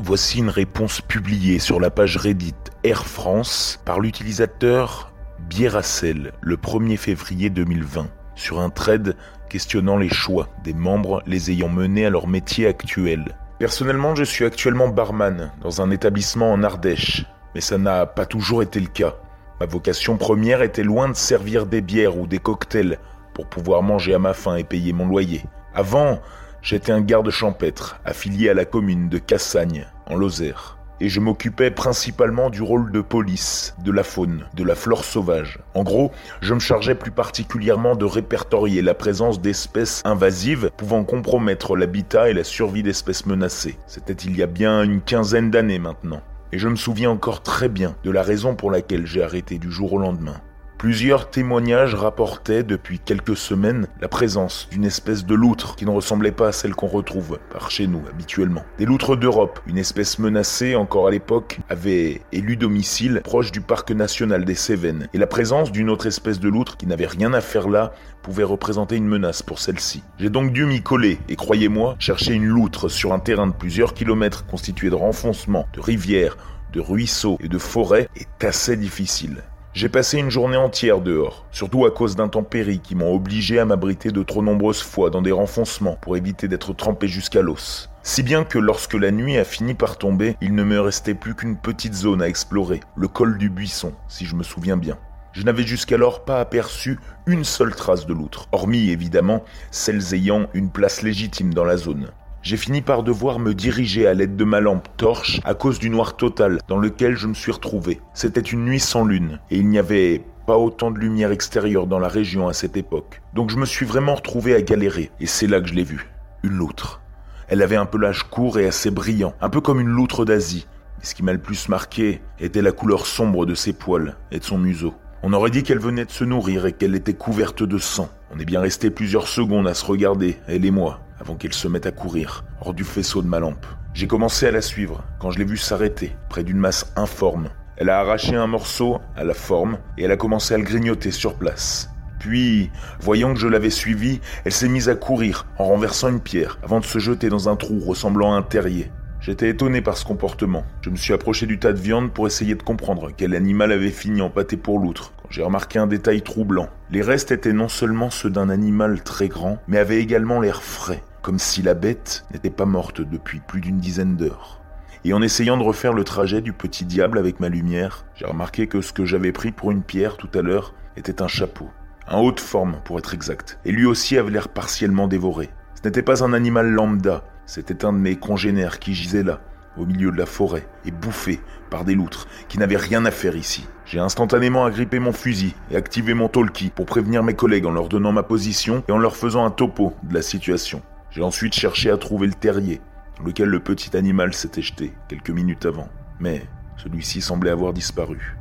Voici une réponse publiée sur la page Reddit Air France par l'utilisateur Bieracel le 1er février 2020 sur un trade questionnant les choix des membres les ayant menés à leur métier actuel. Personnellement, je suis actuellement barman dans un établissement en Ardèche, mais ça n'a pas toujours été le cas. Ma vocation première était loin de servir des bières ou des cocktails, pour pouvoir manger à ma faim et payer mon loyer. Avant, J'étais un garde champêtre, affilié à la commune de Cassagne, en Lozère. Et je m'occupais principalement du rôle de police, de la faune, de la flore sauvage. En gros, je me chargeais plus particulièrement de répertorier la présence d'espèces invasives pouvant compromettre l'habitat et la survie d'espèces menacées. C'était il y a bien une quinzaine d'années maintenant. Et je me souviens encore très bien de la raison pour laquelle j'ai arrêté du jour au lendemain. Plusieurs témoignages rapportaient depuis quelques semaines la présence d'une espèce de loutre qui ne ressemblait pas à celle qu'on retrouve par chez nous habituellement. Des loutres d'Europe, une espèce menacée encore à l'époque, avait élu domicile proche du parc national des Cévennes et la présence d'une autre espèce de loutre qui n'avait rien à faire là pouvait représenter une menace pour celle-ci. J'ai donc dû m'y coller et croyez-moi, chercher une loutre sur un terrain de plusieurs kilomètres constitué de renfoncements, de rivières, de ruisseaux et de forêts est assez difficile. J'ai passé une journée entière dehors, surtout à cause d'intempéries qui m'ont obligé à m'abriter de trop nombreuses fois dans des renfoncements pour éviter d'être trempé jusqu'à l'os. Si bien que lorsque la nuit a fini par tomber, il ne me restait plus qu'une petite zone à explorer, le col du buisson, si je me souviens bien. Je n'avais jusqu'alors pas aperçu une seule trace de loutre, hormis évidemment celles ayant une place légitime dans la zone. J'ai fini par devoir me diriger à l'aide de ma lampe torche à cause du noir total dans lequel je me suis retrouvé. C'était une nuit sans lune et il n'y avait pas autant de lumière extérieure dans la région à cette époque. Donc je me suis vraiment retrouvé à galérer et c'est là que je l'ai vue. Une loutre. Elle avait un pelage court et assez brillant, un peu comme une loutre d'Asie. Mais ce qui m'a le plus marqué était la couleur sombre de ses poils et de son museau. On aurait dit qu'elle venait de se nourrir et qu'elle était couverte de sang. On est bien resté plusieurs secondes à se regarder, elle et moi, avant qu'elle se mette à courir, hors du faisceau de ma lampe. J'ai commencé à la suivre quand je l'ai vue s'arrêter, près d'une masse informe. Elle a arraché un morceau à la forme et elle a commencé à le grignoter sur place. Puis, voyant que je l'avais suivie, elle s'est mise à courir en renversant une pierre avant de se jeter dans un trou ressemblant à un terrier. J'étais étonné par ce comportement. Je me suis approché du tas de viande pour essayer de comprendre quel animal avait fini en pâté pour l'outre, j'ai remarqué un détail troublant. Les restes étaient non seulement ceux d'un animal très grand, mais avaient également l'air frais, comme si la bête n'était pas morte depuis plus d'une dizaine d'heures. Et en essayant de refaire le trajet du petit diable avec ma lumière, j'ai remarqué que ce que j'avais pris pour une pierre tout à l'heure était un chapeau. Un haute forme pour être exact. Et lui aussi avait l'air partiellement dévoré. Ce n'était pas un animal lambda, c'était un de mes congénères qui gisait là, au milieu de la forêt, et bouffé par des loutres qui n'avaient rien à faire ici. J'ai instantanément agrippé mon fusil et activé mon talkie pour prévenir mes collègues en leur donnant ma position et en leur faisant un topo de la situation. J'ai ensuite cherché à trouver le terrier, dans lequel le petit animal s'était jeté quelques minutes avant, mais celui-ci semblait avoir disparu.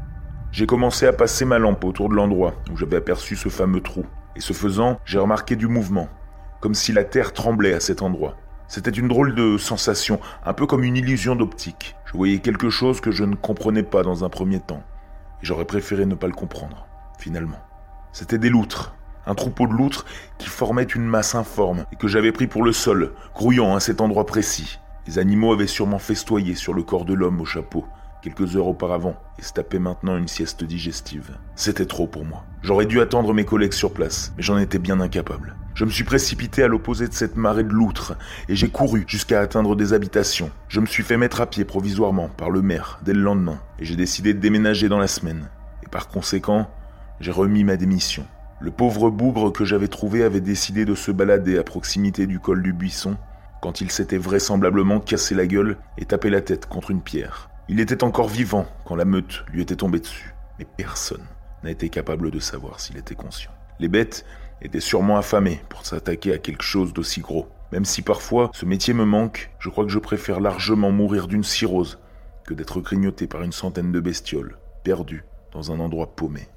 J'ai commencé à passer ma lampe autour de l'endroit où j'avais aperçu ce fameux trou, et ce faisant, j'ai remarqué du mouvement, comme si la terre tremblait à cet endroit. C'était une drôle de sensation, un peu comme une illusion d'optique. Je voyais quelque chose que je ne comprenais pas dans un premier temps, et j'aurais préféré ne pas le comprendre, finalement. C'était des loutres, un troupeau de loutres qui formait une masse informe et que j'avais pris pour le sol, grouillant à cet endroit précis. Les animaux avaient sûrement festoyé sur le corps de l'homme au chapeau, quelques heures auparavant et se tapaient maintenant une sieste digestive. C'était trop pour moi. J'aurais dû attendre mes collègues sur place, mais j'en étais bien incapable. Je me suis précipité à l'opposé de cette marée de loutres et j'ai couru jusqu'à atteindre des habitations. Je me suis fait mettre à pied provisoirement par le maire dès le lendemain et j'ai décidé de déménager dans la semaine. Et par conséquent, j'ai remis ma démission. Le pauvre bougre que j'avais trouvé avait décidé de se balader à proximité du col du buisson quand il s'était vraisemblablement cassé la gueule et tapé la tête contre une pierre. Il était encore vivant quand la meute lui était tombée dessus, mais personne n'a été capable de savoir s'il était conscient. Les bêtes étaient sûrement affamées pour s'attaquer à quelque chose d'aussi gros. Même si parfois ce métier me manque, je crois que je préfère largement mourir d'une cirrhose que d'être grignoté par une centaine de bestioles, perdues dans un endroit paumé.